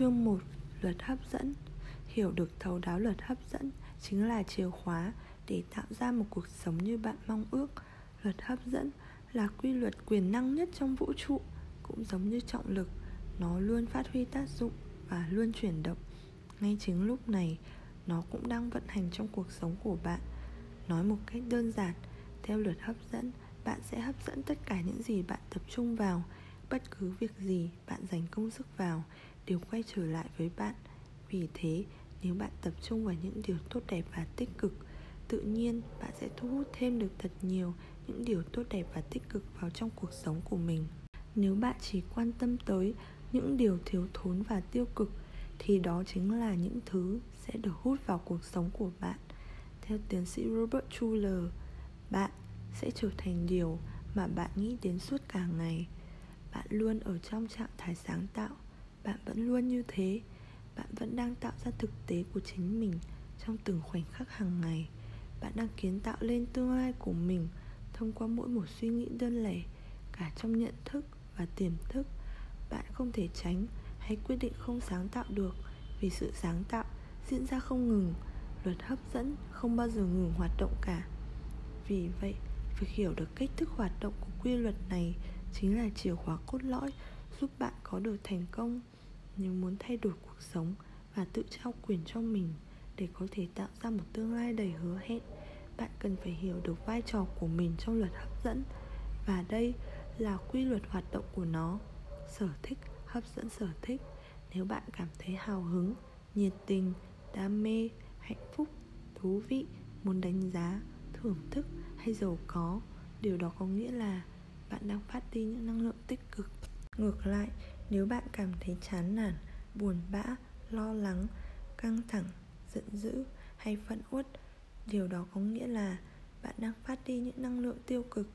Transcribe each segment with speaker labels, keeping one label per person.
Speaker 1: Chương 1 Luật hấp dẫn Hiểu được thấu đáo luật hấp dẫn chính là chìa khóa để tạo ra một cuộc sống như bạn mong ước. Luật hấp dẫn là quy luật quyền năng nhất trong vũ trụ, cũng giống như trọng lực, nó luôn phát huy tác dụng và luôn chuyển động. Ngay chính lúc này, nó cũng đang vận hành trong cuộc sống của bạn. Nói một cách đơn giản, theo luật hấp dẫn, bạn sẽ hấp dẫn tất cả những gì bạn tập trung vào, bất cứ việc gì bạn dành công sức vào đều quay trở lại với bạn. Vì thế, nếu bạn tập trung vào những điều tốt đẹp và tích cực, tự nhiên bạn sẽ thu hút thêm được thật nhiều những điều tốt đẹp và tích cực vào trong cuộc sống của mình. Nếu bạn chỉ quan tâm tới những điều thiếu thốn và tiêu cực, thì đó chính là những thứ sẽ được hút vào cuộc sống của bạn. Theo tiến sĩ robert schuller, bạn sẽ trở thành điều mà bạn nghĩ đến suốt cả ngày. Bạn luôn ở trong trạng thái sáng tạo bạn vẫn luôn như thế. Bạn vẫn đang tạo ra thực tế của chính mình trong từng khoảnh khắc hàng ngày. Bạn đang kiến tạo lên tương lai của mình thông qua mỗi một suy nghĩ đơn lẻ, cả trong nhận thức và tiềm thức. Bạn không thể tránh hay quyết định không sáng tạo được vì sự sáng tạo diễn ra không ngừng, luật hấp dẫn không bao giờ ngừng hoạt động cả. Vì vậy, việc hiểu được cách thức hoạt động của quy luật này chính là chìa khóa cốt lõi giúp bạn có được thành công nếu muốn thay đổi cuộc sống và tự trao quyền cho mình để có thể tạo ra một tương lai đầy hứa hẹn, bạn cần phải hiểu được vai trò của mình trong luật hấp dẫn. Và đây là quy luật hoạt động của nó. Sở thích, hấp dẫn sở thích. Nếu bạn cảm thấy hào hứng, nhiệt tình, đam mê, hạnh phúc, thú vị, muốn đánh giá, thưởng thức hay giàu có, điều đó có nghĩa là bạn đang phát đi những năng lượng tích cực. Ngược lại nếu bạn cảm thấy chán nản, buồn bã, lo lắng, căng thẳng, giận dữ hay phẫn uất, điều đó có nghĩa là bạn đang phát đi những năng lượng tiêu cực.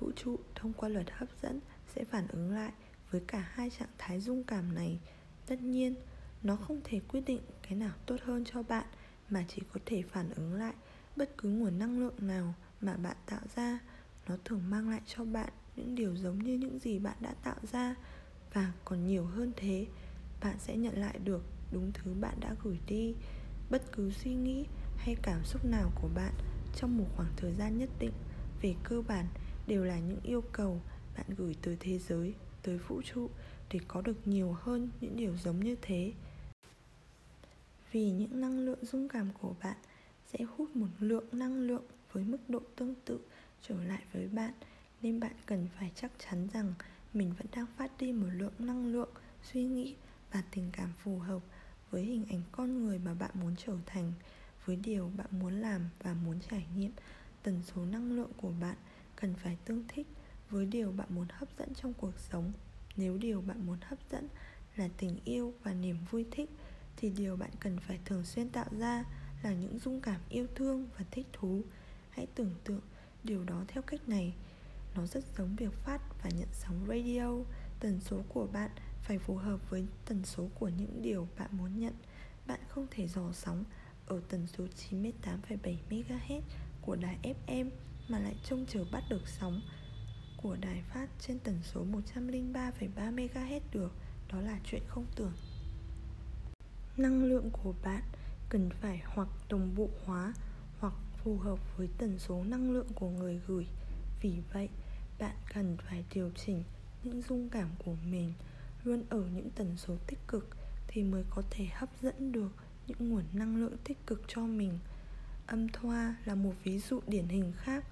Speaker 1: Vũ trụ thông qua luật hấp dẫn sẽ phản ứng lại với cả hai trạng thái dung cảm này. Tất nhiên, nó không thể quyết định cái nào tốt hơn cho bạn mà chỉ có thể phản ứng lại bất cứ nguồn năng lượng nào mà bạn tạo ra. Nó thường mang lại cho bạn những điều giống như những gì bạn đã tạo ra và còn nhiều hơn thế, bạn sẽ nhận lại được đúng thứ bạn đã gửi đi. Bất cứ suy nghĩ hay cảm xúc nào của bạn trong một khoảng thời gian nhất định về cơ bản đều là những yêu cầu bạn gửi tới thế giới, tới vũ trụ để có được nhiều hơn những điều giống như thế. Vì những năng lượng dung cảm của bạn sẽ hút một lượng năng lượng với mức độ tương tự trở lại với bạn, nên bạn cần phải chắc chắn rằng mình vẫn đang phát đi một lượng năng lượng, suy nghĩ và tình cảm phù hợp với hình ảnh con người mà bạn muốn trở thành, với điều bạn muốn làm và muốn trải nghiệm. Tần số năng lượng của bạn cần phải tương thích với điều bạn muốn hấp dẫn trong cuộc sống. Nếu điều bạn muốn hấp dẫn là tình yêu và niềm vui thích, thì điều bạn cần phải thường xuyên tạo ra là những dung cảm yêu thương và thích thú. Hãy tưởng tượng điều đó theo cách này nó rất giống việc phát và nhận sóng radio. Tần số của bạn phải phù hợp với tần số của những điều bạn muốn nhận. Bạn không thể dò sóng ở tần số 98,7 MHz của đài FM mà lại trông chờ bắt được sóng của đài phát trên tần số 103,3 MHz được. Đó là chuyện không tưởng. Năng lượng của bạn cần phải hoặc đồng bộ hóa hoặc phù hợp với tần số năng lượng của người gửi. Vì vậy bạn cần phải điều chỉnh những dung cảm của mình luôn ở những tần số tích cực thì mới có thể hấp dẫn được những nguồn năng lượng tích cực cho mình. Âm thoa là một ví dụ điển hình khác.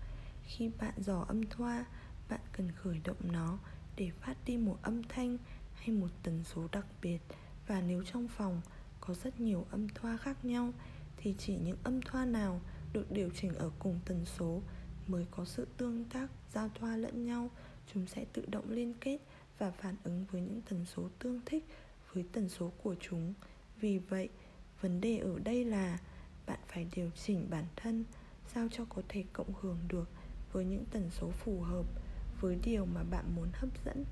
Speaker 1: Khi bạn dò âm thoa, bạn cần khởi động nó để phát đi một âm thanh hay một tần số đặc biệt. Và nếu trong phòng có rất nhiều âm thoa khác nhau thì chỉ những âm thoa nào được điều chỉnh ở cùng tần số mới có sự tương tác, giao thoa lẫn nhau, chúng sẽ tự động liên kết và phản ứng với những tần số tương thích với tần số của chúng. Vì vậy, vấn đề ở đây là bạn phải điều chỉnh bản thân sao cho có thể cộng hưởng được với những tần số phù hợp với điều mà bạn muốn hấp dẫn.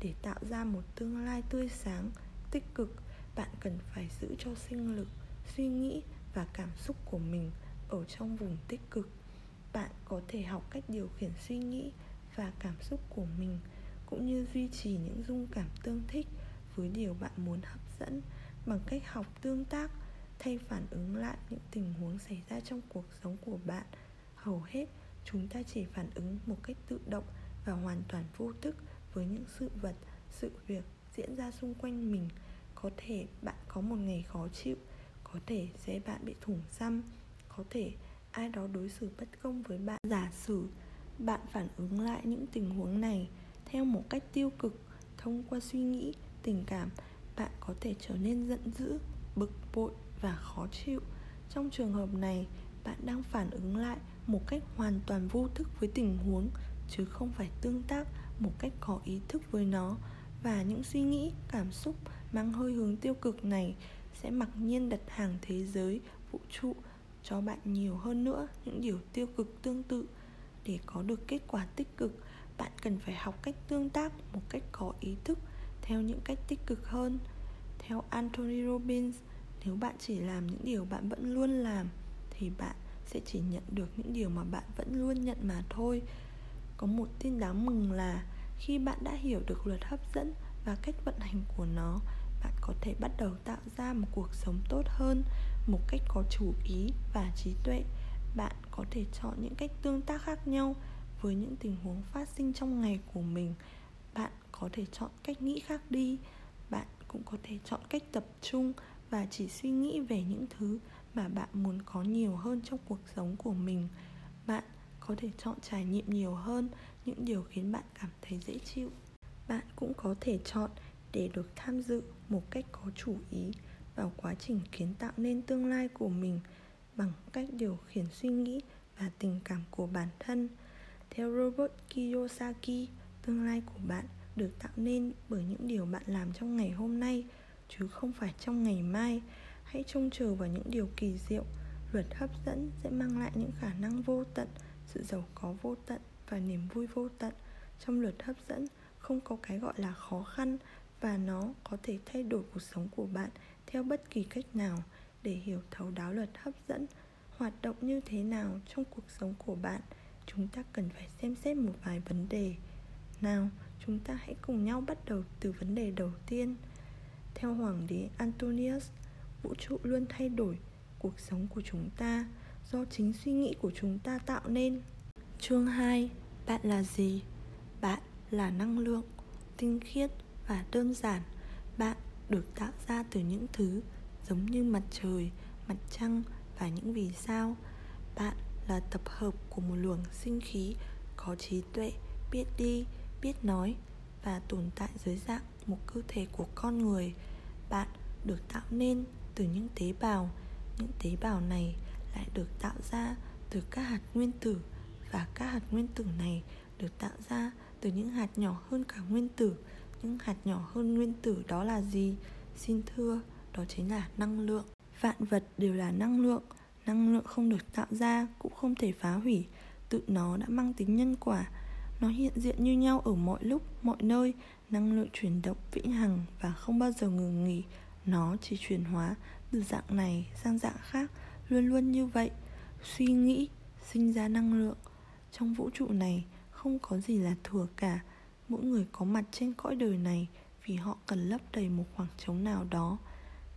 Speaker 1: Để tạo ra một tương lai tươi sáng, tích cực, bạn cần phải giữ cho sinh lực, suy nghĩ và cảm xúc của mình ở trong vùng tích cực bạn có thể học cách điều khiển suy nghĩ và cảm xúc của mình, cũng như duy trì những dung cảm tương thích với điều bạn muốn hấp dẫn bằng cách học tương tác, thay phản ứng lại những tình huống xảy ra trong cuộc sống của bạn. Hầu hết, chúng ta chỉ phản ứng một cách tự động và hoàn toàn vô thức với những sự vật, sự việc diễn ra xung quanh mình. Có thể bạn có một ngày khó chịu, có thể sẽ bạn bị thủng xăm, có thể ai đó đối xử bất công với bạn. Giả sử bạn phản ứng lại những tình huống này theo một cách tiêu cực, thông qua suy nghĩ, tình cảm, bạn có thể trở nên giận dữ, bực bội và khó chịu. Trong trường hợp này, bạn đang phản ứng lại một cách hoàn toàn vô thức với tình huống, chứ không phải tương tác một cách có ý thức với nó. Và những suy nghĩ, cảm xúc mang hơi hướng tiêu cực này sẽ mặc nhiên đặt hàng thế giới, vũ trụ cho bạn nhiều hơn nữa, những điều tiêu cực, tương tự. Để có được kết quả tích cực, bạn cần phải học cách tương tác một cách có ý thức theo những cách tích cực hơn. Theo anthony robbins, nếu bạn chỉ làm những điều bạn vẫn luôn làm, thì bạn sẽ chỉ nhận được những điều mà bạn vẫn luôn nhận mà thôi. Có một tin đáng mừng là khi bạn đã hiểu được luật hấp dẫn và cách vận hành của nó, bạn có thể bắt đầu tạo ra một cuộc sống tốt hơn một cách có chủ ý và trí tuệ. Bạn có thể chọn những cách tương tác khác nhau với những tình huống phát sinh trong ngày của mình. Bạn có thể chọn cách nghĩ khác đi. Bạn cũng có thể chọn cách tập trung và chỉ suy nghĩ về những thứ mà bạn muốn có nhiều hơn trong cuộc sống của mình. Bạn có thể chọn trải nghiệm nhiều hơn những điều khiến bạn cảm thấy dễ chịu. Bạn cũng có thể chọn để được tham dự một cách có chủ ý vào quá trình kiến tạo nên tương lai của mình bằng cách điều khiển suy nghĩ và tình cảm của bản thân. Theo robert kiyosaki, tương lai của bạn được tạo nên bởi những điều bạn làm trong ngày hôm nay, chứ không phải trong ngày mai. Hãy trông chờ vào những điều kỳ diệu. Luật hấp dẫn sẽ mang lại những khả năng vô tận, sự giàu có vô tận và niềm vui vô tận. Trong luật hấp dẫn, không có cái gọi là khó khăn và nó có thể thay đổi cuộc sống của bạn theo bất kỳ cách nào để hiểu thấu đáo luật hấp dẫn, hoạt động như thế nào trong cuộc sống của bạn. Chúng ta cần phải xem xét một vài vấn đề. Nào, chúng ta hãy cùng nhau bắt đầu từ vấn đề đầu tiên. Theo hoàng đế antonius, vũ trụ luôn thay đổi cuộc sống của chúng ta do chính suy nghĩ của chúng ta tạo nên. Chương 2 bạn là gì? Bạn là năng lượng, tinh khiết và đơn giản. Bạn được tạo ra từ những thứ giống như mặt trời, mặt trăng và những vì sao. Bạn là tập hợp của một luồng sinh khí có trí tuệ, biết đi, biết nói và tồn tại dưới dạng một cơ thể của con người. Bạn được tạo nên từ những tế bào. Những tế bào này lại được tạo ra từ các hạt nguyên tử và các hạt nguyên tử này được tạo ra từ những hạt nhỏ hơn cả nguyên tử những hạt nhỏ hơn nguyên tử đó là gì? Xin thưa, đó chính là năng lượng. Vạn vật đều là năng lượng. Năng lượng không được tạo ra, cũng không thể phá hủy. Tự nó đã mang tính nhân quả. Nó hiện diện như nhau ở mọi lúc, mọi nơi. Năng lượng chuyển động vĩnh hằng và không bao giờ ngừng nghỉ. Nó chỉ chuyển hóa từ dạng này sang dạng khác, luôn luôn như vậy. Suy nghĩ, sinh ra năng lượng. Trong vũ trụ này, không có gì là thừa cả mỗi người có mặt trên cõi đời này vì họ cần lấp đầy một khoảng trống nào đó.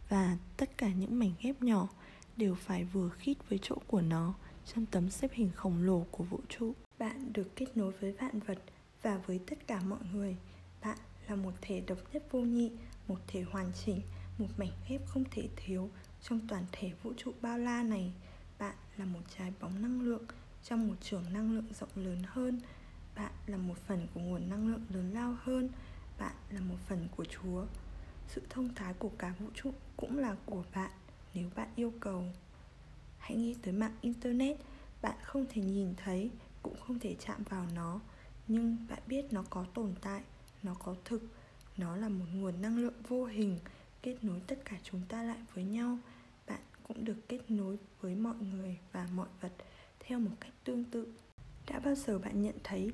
Speaker 1: Và tất cả những mảnh ghép nhỏ đều phải vừa khít với chỗ của nó trong tấm xếp hình khổng lồ của vũ trụ. Bạn được kết nối với vạn vật và với tất cả mọi người. Bạn là một thể độc nhất vô nhị, một thể hoàn chỉnh, một mảnh ghép không thể thiếu trong toàn thể vũ trụ bao la này. Bạn là một trái bóng năng lượng trong một trường năng lượng rộng lớn hơn bạn là một phần của nguồn năng lượng lớn lao hơn. Bạn là một phần của chúa. Sự thông thái của cả vũ trụ cũng là của bạn, nếu bạn yêu cầu. Hãy nghĩ tới mạng internet, bạn không thể nhìn thấy, cũng không thể chạm vào nó. Nhưng bạn biết nó có tồn tại, nó có thực. Nó là một nguồn năng lượng vô hình, kết nối tất cả chúng ta lại với nhau. Bạn cũng được kết nối với mọi người và mọi vật theo một cách tương tự đã bao giờ bạn nhận thấy,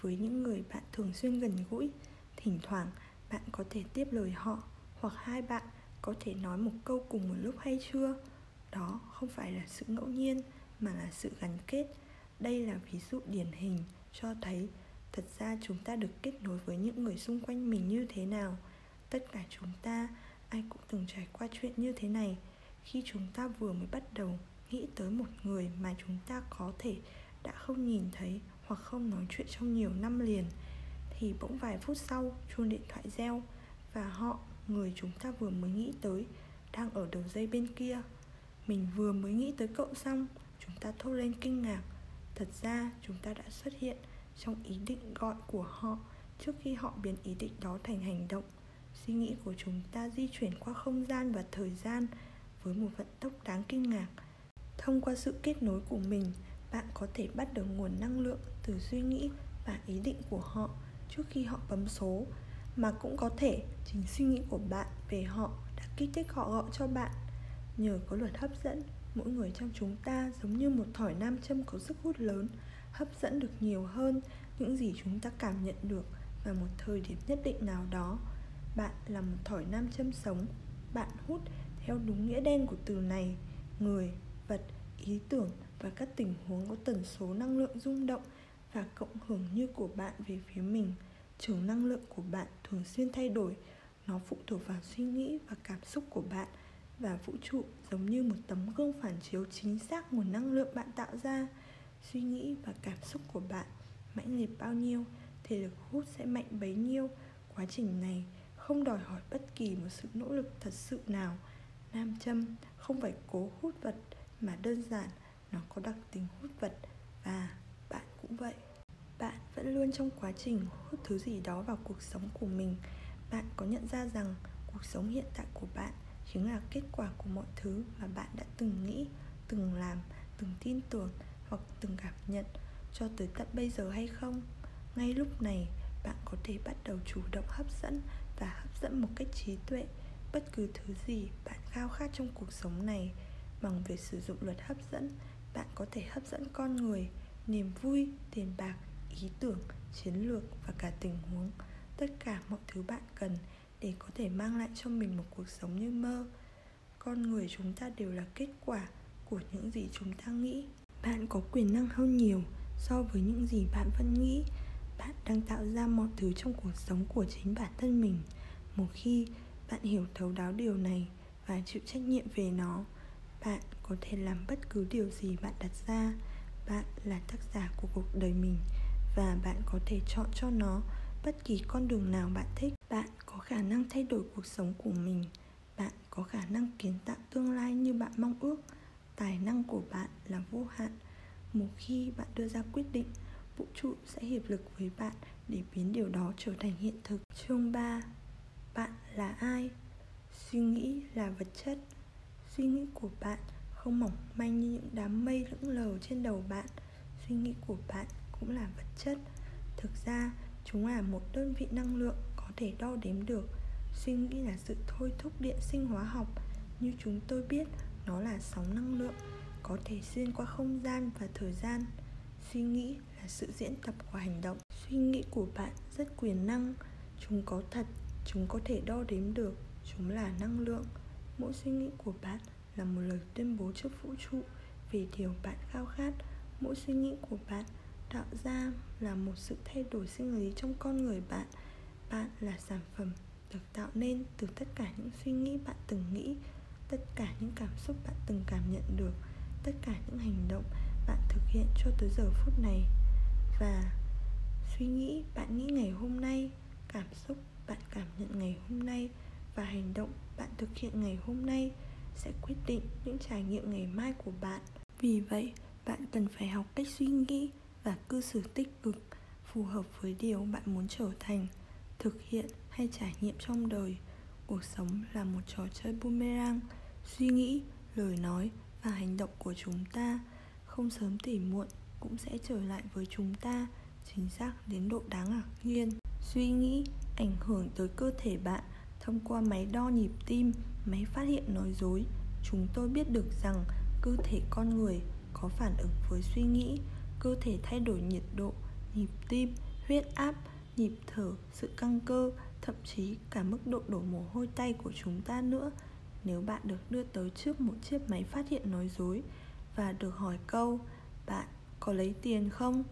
Speaker 1: với những người bạn thường xuyên gần gũi, thỉnh thoảng bạn có thể tiếp lời họ hoặc hai bạn có thể nói một câu cùng một lúc hay chưa? Đó không phải là sự ngẫu nhiên, mà là sự gắn kết. Đây là ví dụ điển hình cho thấy thật ra chúng ta được kết nối với những người xung quanh mình như thế nào. Tất cả chúng ta, ai cũng từng trải qua chuyện như thế này. Khi chúng ta vừa mới bắt đầu nghĩ tới một người mà chúng ta có thể đã không nhìn thấy hoặc không nói chuyện trong nhiều năm liền, thì bỗng vài phút sau, chuông điện thoại reo và họ, người chúng ta vừa mới nghĩ tới, đang ở đầu dây bên kia. Mình vừa mới nghĩ tới cậu xong, chúng ta thốt lên kinh ngạc. Thật ra, chúng ta đã xuất hiện trong ý định gọi của họ trước khi họ biến ý định đó thành hành động. Suy nghĩ của chúng ta di chuyển qua không gian và thời gian với một vận tốc đáng kinh ngạc. Thông qua sự kết nối của mình bạn có thể bắt được nguồn năng lượng từ suy nghĩ và ý định của họ trước khi họ bấm số, mà cũng có thể chính suy nghĩ của bạn về họ đã kích thích họ gọi cho bạn. Nhờ có luật hấp dẫn, mỗi người trong chúng ta giống như một thỏi nam châm có sức hút lớn, hấp dẫn được nhiều hơn những gì chúng ta cảm nhận được vào một thời điểm nhất định nào đó. Bạn là một thỏi nam châm sống, bạn hút theo đúng nghĩa đen của từ này, người, vật, ý tưởng và các tình huống có tần số năng lượng rung động và cộng hưởng như của bạn về phía mình. Trường năng lượng của bạn thường xuyên thay đổi, nó phụ thuộc vào suy nghĩ và cảm xúc của bạn và vũ trụ, giống như một tấm gương phản chiếu chính xác nguồn năng lượng bạn tạo ra. Suy nghĩ và cảm xúc của bạn mãnh liệt bao nhiêu thì lực hút sẽ mạnh bấy nhiêu. Quá trình này không đòi hỏi bất kỳ một sự nỗ lực thật sự nào. Nam châm không phải cố hút vật mà đơn giản nó có đặc tính hút vật và bạn cũng vậy. Bạn vẫn luôn trong quá trình hút thứ gì đó vào cuộc sống của mình. Bạn có nhận ra rằng cuộc sống hiện tại của bạn chính là kết quả của mọi thứ mà bạn đã từng nghĩ, từng làm, từng tin tưởng hoặc từng cảm nhận cho tới tận bây giờ hay không? Ngay lúc này, bạn có thể bắt đầu chủ động hấp dẫn và hấp dẫn một cách trí tuệ bất cứ thứ gì bạn khao khát trong cuộc sống này bằng việc sử dụng luật hấp dẫn bạn có thể hấp dẫn con người, niềm vui, tiền bạc, ý tưởng, chiến lược và cả tình huống. Tất cả mọi thứ bạn cần để có thể mang lại cho mình một cuộc sống như mơ. Con người chúng ta đều là kết quả của những gì chúng ta nghĩ. Bạn có quyền năng hơn nhiều so với những gì bạn vẫn nghĩ. Bạn đang tạo ra mọi thứ trong cuộc sống của chính bản thân mình. Một khi bạn hiểu thấu đáo điều này và chịu trách nhiệm về nó bạn có thể làm bất cứ điều gì bạn đặt ra. Bạn là tác giả của cuộc đời mình và bạn có thể chọn cho nó bất kỳ con đường nào bạn thích. Bạn có khả năng thay đổi cuộc sống của mình. Bạn có khả năng kiến tạo tương lai như bạn mong ước. Tài năng của bạn là vô hạn. Một khi bạn đưa ra quyết định, vũ trụ sẽ hiệp lực với bạn để biến điều đó trở thành hiện thực. Chương 3 bạn là ai? Suy nghĩ là vật chất suy nghĩ của bạn không mỏng manh như những đám mây lững lờ trên đầu bạn. Suy nghĩ của bạn cũng là vật chất. Thực ra, chúng là một đơn vị năng lượng có thể đo đếm được. Suy nghĩ là sự thôi thúc điện sinh hóa học. Như chúng tôi biết, nó là sóng năng lượng, có thể xuyên qua không gian và thời gian. Suy nghĩ là sự diễn tập của hành động. Suy nghĩ của bạn rất quyền năng. Chúng có thật, chúng có thể đo đếm được. Chúng là năng lượng mỗi suy nghĩ của bạn là một lời tuyên bố trước vũ trụ về điều bạn khao khát. Mỗi suy nghĩ của bạn tạo ra là một sự thay đổi sinh lý trong con người bạn. Bạn là sản phẩm được tạo nên từ tất cả những suy nghĩ bạn từng nghĩ, tất cả những cảm xúc bạn từng cảm nhận được, tất cả những hành động bạn thực hiện cho tới giờ phút này. Và suy nghĩ bạn nghĩ ngày hôm nay, cảm xúc bạn cảm nhận ngày hôm nay và hành động bạn thực hiện ngày hôm nay sẽ quyết định những trải nghiệm ngày mai của bạn. Vì vậy, bạn cần phải học cách suy nghĩ và cư xử tích cực, phù hợp với điều bạn muốn trở thành, thực hiện hay trải nghiệm trong đời. Cuộc sống là một trò chơi boomerang, suy nghĩ, lời nói và hành động của chúng ta. Không sớm tỉ muộn cũng sẽ trở lại với chúng ta, chính xác đến độ đáng ngạc nhiên. Suy nghĩ ảnh hưởng tới cơ thể bạn thông qua máy đo nhịp tim, máy phát hiện nói dối, chúng tôi biết được rằng cơ thể con người có phản ứng với suy nghĩ, cơ thể thay đổi nhiệt độ, nhịp tim, huyết áp, nhịp thở, sự căng cơ, thậm chí cả mức độ đổ mồ hôi tay của chúng ta nữa. Nếu bạn được đưa tới trước một chiếc máy phát hiện nói dối và được hỏi câu, bạn có lấy tiền không?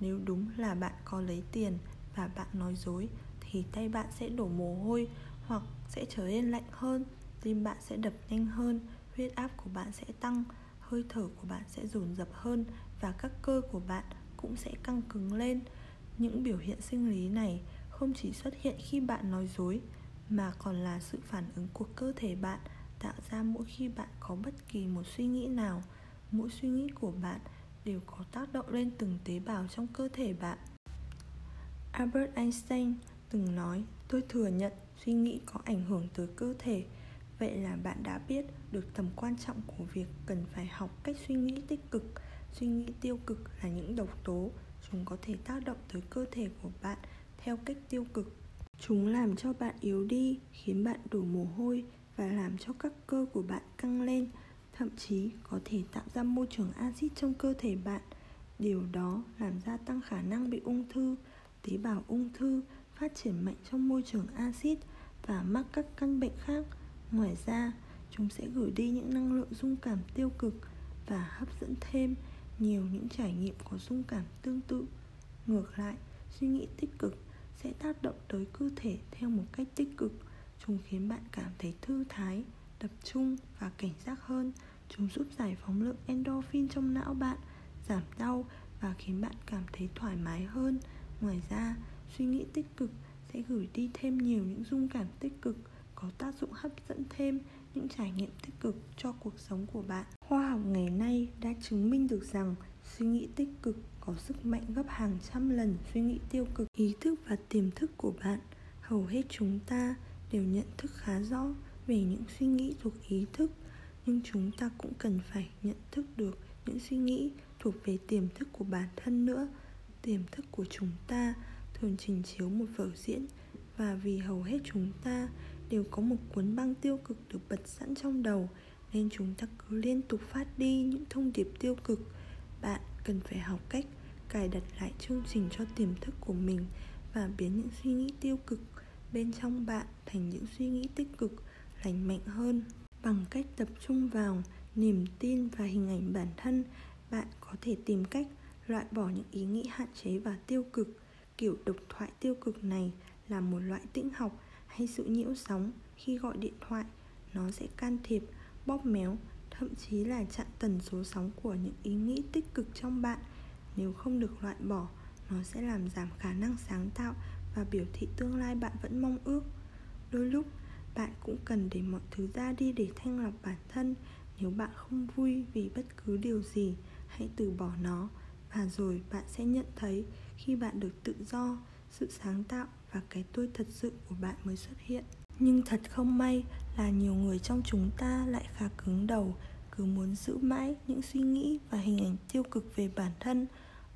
Speaker 1: Nếu đúng là bạn có lấy tiền và bạn nói dối, thì tay bạn sẽ đổ mồ hôi hoặc sẽ trở nên lạnh hơn, tim bạn sẽ đập nhanh hơn, huyết áp của bạn sẽ tăng, hơi thở của bạn sẽ dồn dập hơn và các cơ của bạn cũng sẽ căng cứng lên. Những biểu hiện sinh lý này không chỉ xuất hiện khi bạn nói dối, mà còn là sự phản ứng của cơ thể bạn, tạo ra mỗi khi bạn có bất kỳ một suy nghĩ nào. Mỗi suy nghĩ của bạn đều có tác động lên từng tế bào trong cơ thể bạn. Albert einstein từng nói, tôi thừa nhận suy nghĩ có ảnh hưởng tới cơ thể. Vậy là bạn đã biết được tầm quan trọng của việc cần phải học cách suy nghĩ tích cực. Suy nghĩ tiêu cực là những độc tố chúng có thể tác động tới cơ thể của bạn theo cách tiêu cực. Chúng làm cho bạn yếu đi, khiến bạn đổ mồ hôi và làm cho các cơ của bạn căng lên, thậm chí có thể tạo ra môi trường axit trong cơ thể bạn. Điều đó làm gia tăng khả năng bị ung thư, tế bào ung thư phát triển mạnh trong môi trường axit và mắc các căn bệnh khác. Ngoài ra, chúng sẽ gửi đi những năng lượng dung cảm tiêu cực và hấp dẫn thêm nhiều những trải nghiệm có dung cảm tương tự. Ngược lại, suy nghĩ tích cực sẽ tác động tới cơ thể theo một cách tích cực, chúng khiến bạn cảm thấy thư thái, tập trung và cảnh giác hơn. Chúng giúp giải phóng lượng endorphin trong não bạn, giảm đau và khiến bạn cảm thấy thoải mái hơn. Ngoài ra suy nghĩ tích cực sẽ gửi đi thêm nhiều những dung cảm tích cực, có tác dụng hấp dẫn thêm những trải nghiệm tích cực cho cuộc sống của bạn. Khoa học ngày nay đã chứng minh được rằng suy nghĩ tích cực có sức mạnh gấp hàng trăm lần suy nghĩ tiêu cực. Ý thức và tiềm thức của bạn, hầu hết chúng ta đều nhận thức khá rõ về những suy nghĩ thuộc ý thức, nhưng chúng ta cũng cần phải nhận thức được những suy nghĩ thuộc về tiềm thức của bản thân nữa, tiềm thức của chúng ta thường trình chiếu một vở diễn và vì hầu hết chúng ta đều có một cuốn băng tiêu cực được bật sẵn trong đầu nên chúng ta cứ liên tục phát đi những thông điệp tiêu cực. Bạn cần phải học cách cài đặt lại chương trình cho tiềm thức của mình và biến những suy nghĩ tiêu cực bên trong bạn thành những suy nghĩ tích cực, lành mạnh hơn. Bằng cách tập trung vào niềm tin và hình ảnh bản thân, bạn có thể tìm cách loại bỏ những ý nghĩ hạn chế và tiêu cực kiểu độc thoại tiêu cực này là một loại tĩnh học hay sự nhiễu sóng khi gọi điện thoại. Nó sẽ can thiệp, bóp méo, thậm chí là chặn tần số sóng của những ý nghĩ tích cực trong bạn. Nếu không được loại bỏ, nó sẽ làm giảm khả năng sáng tạo và biểu thị tương lai bạn vẫn mong ước. Đôi lúc, bạn cũng cần để mọi thứ ra đi để thanh lọc bản thân. Nếu bạn không vui vì bất cứ điều gì, hãy từ bỏ nó và rồi bạn sẽ nhận thấy khi bạn được tự do, sự sáng tạo và cái tôi thật sự của bạn mới xuất hiện. Nhưng thật không may là nhiều người trong chúng ta lại khá cứng đầu, cứ muốn giữ mãi những suy nghĩ và hình ảnh tiêu cực về bản thân.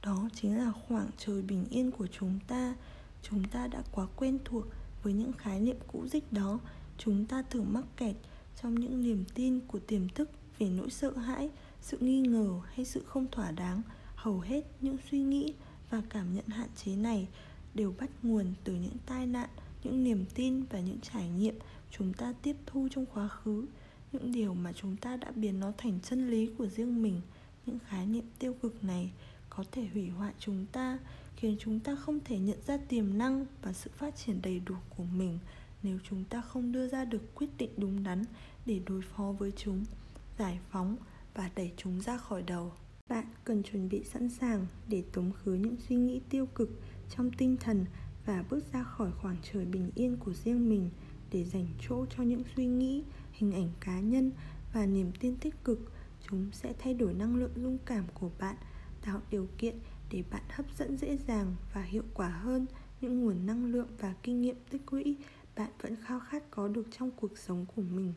Speaker 1: Đó chính là khoảng trời bình yên của chúng ta. Chúng ta đã quá quen thuộc với những khái niệm cũ dích đó. Chúng ta thường mắc kẹt trong những niềm tin của tiềm thức về nỗi sợ hãi, sự nghi ngờ hay sự không thỏa đáng. Hầu hết những suy nghĩ và cảm nhận hạn chế này đều bắt nguồn từ những tai nạn, những niềm tin và những trải nghiệm chúng ta tiếp thu trong quá khứ. Những điều mà chúng ta đã biến nó thành chân lý của riêng mình, những khái niệm tiêu cực này có thể hủy hoại chúng ta, khiến chúng ta không thể nhận ra tiềm năng và sự phát triển đầy đủ của mình nếu chúng ta không đưa ra được quyết định đúng đắn để đối phó với chúng, giải phóng và đẩy chúng ra khỏi đầu bạn cần chuẩn bị sẵn sàng để tống khứ những suy nghĩ tiêu cực trong tinh thần và bước ra khỏi khoảng trời bình yên của riêng mình để dành chỗ cho những suy nghĩ, hình ảnh cá nhân và niềm tin tích cực. Chúng sẽ thay đổi năng lượng dung cảm của bạn, tạo điều kiện để bạn hấp dẫn dễ dàng và hiệu quả hơn những nguồn năng lượng và kinh nghiệm tích lũy bạn vẫn khao khát có được trong cuộc sống của mình.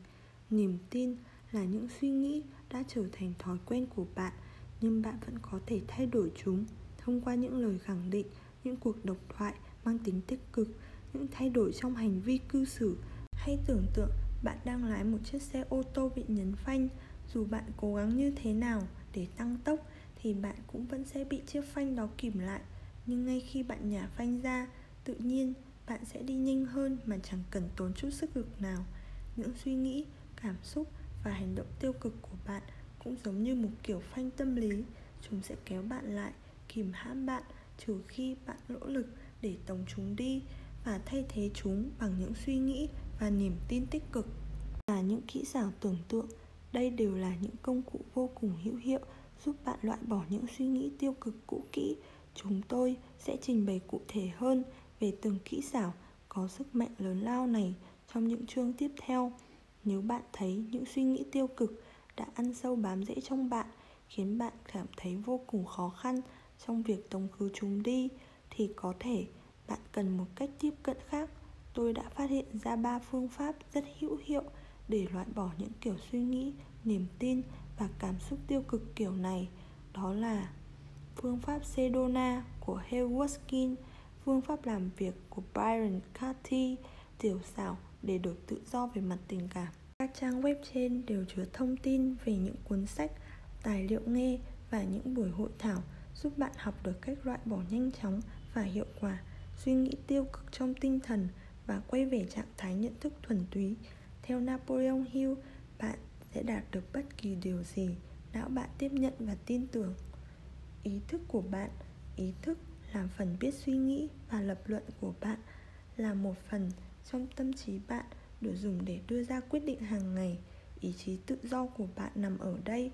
Speaker 1: Niềm tin là những suy nghĩ đã trở thành thói quen của bạn nhưng bạn vẫn có thể thay đổi chúng thông qua những lời khẳng định, những cuộc độc thoại mang tính tích cực, những thay đổi trong hành vi cư xử. Hay tưởng tượng bạn đang lái một chiếc xe ô tô bị nhấn phanh. Dù bạn cố gắng như thế nào để tăng tốc thì bạn cũng vẫn sẽ bị chiếc phanh đó kìm lại. Nhưng ngay khi bạn nhả phanh ra, tự nhiên bạn sẽ đi nhanh hơn mà chẳng cần tốn chút sức lực nào. Những suy nghĩ, cảm xúc và hành động tiêu cực của bạn cũng giống như một kiểu phanh tâm lý. Chúng sẽ kéo bạn lại, kìm hãm bạn, trừ khi bạn nỗ lực để tống chúng đi và thay thế chúng bằng những suy nghĩ và niềm tin tích cực. Là những kỹ xảo tưởng tượng, đây đều là những công cụ vô cùng hữu hiệu giúp bạn loại bỏ những suy nghĩ tiêu cực cũ kỹ. Chúng tôi sẽ trình bày cụ thể hơn về từng kỹ xảo có sức mạnh lớn lao này trong những chương tiếp theo. Nếu bạn thấy những suy nghĩ tiêu cực đã ăn sâu bám rễ trong bạn, khiến bạn cảm thấy vô cùng khó khăn trong việc tống khứ chúng đi, thì có thể bạn cần một cách tiếp cận khác. Tôi đã phát hiện ra ba phương pháp rất hữu hiệu để loại bỏ những kiểu suy nghĩ, niềm tin và cảm xúc tiêu cực kiểu này. Đó là phương pháp sedona của Hale phương pháp làm việc của Byron Katie tiểu xảo để được tự do về mặt tình cảm các trang web trên đều chứa thông tin về những cuốn sách, tài liệu nghe và những buổi hội thảo giúp bạn học được cách loại bỏ nhanh chóng và hiệu quả suy nghĩ tiêu cực trong tinh thần và quay về trạng thái nhận thức thuần túy. Theo napoleon hill, bạn sẽ đạt được bất kỳ điều gì não bạn tiếp nhận và tin tưởng. Ý thức của bạn, ý thức là phần biết suy nghĩ và lập luận của bạn là một phần trong tâm trí bạn được dùng để đưa ra quyết định hàng ngày. Ý chí tự do của bạn nằm ở đây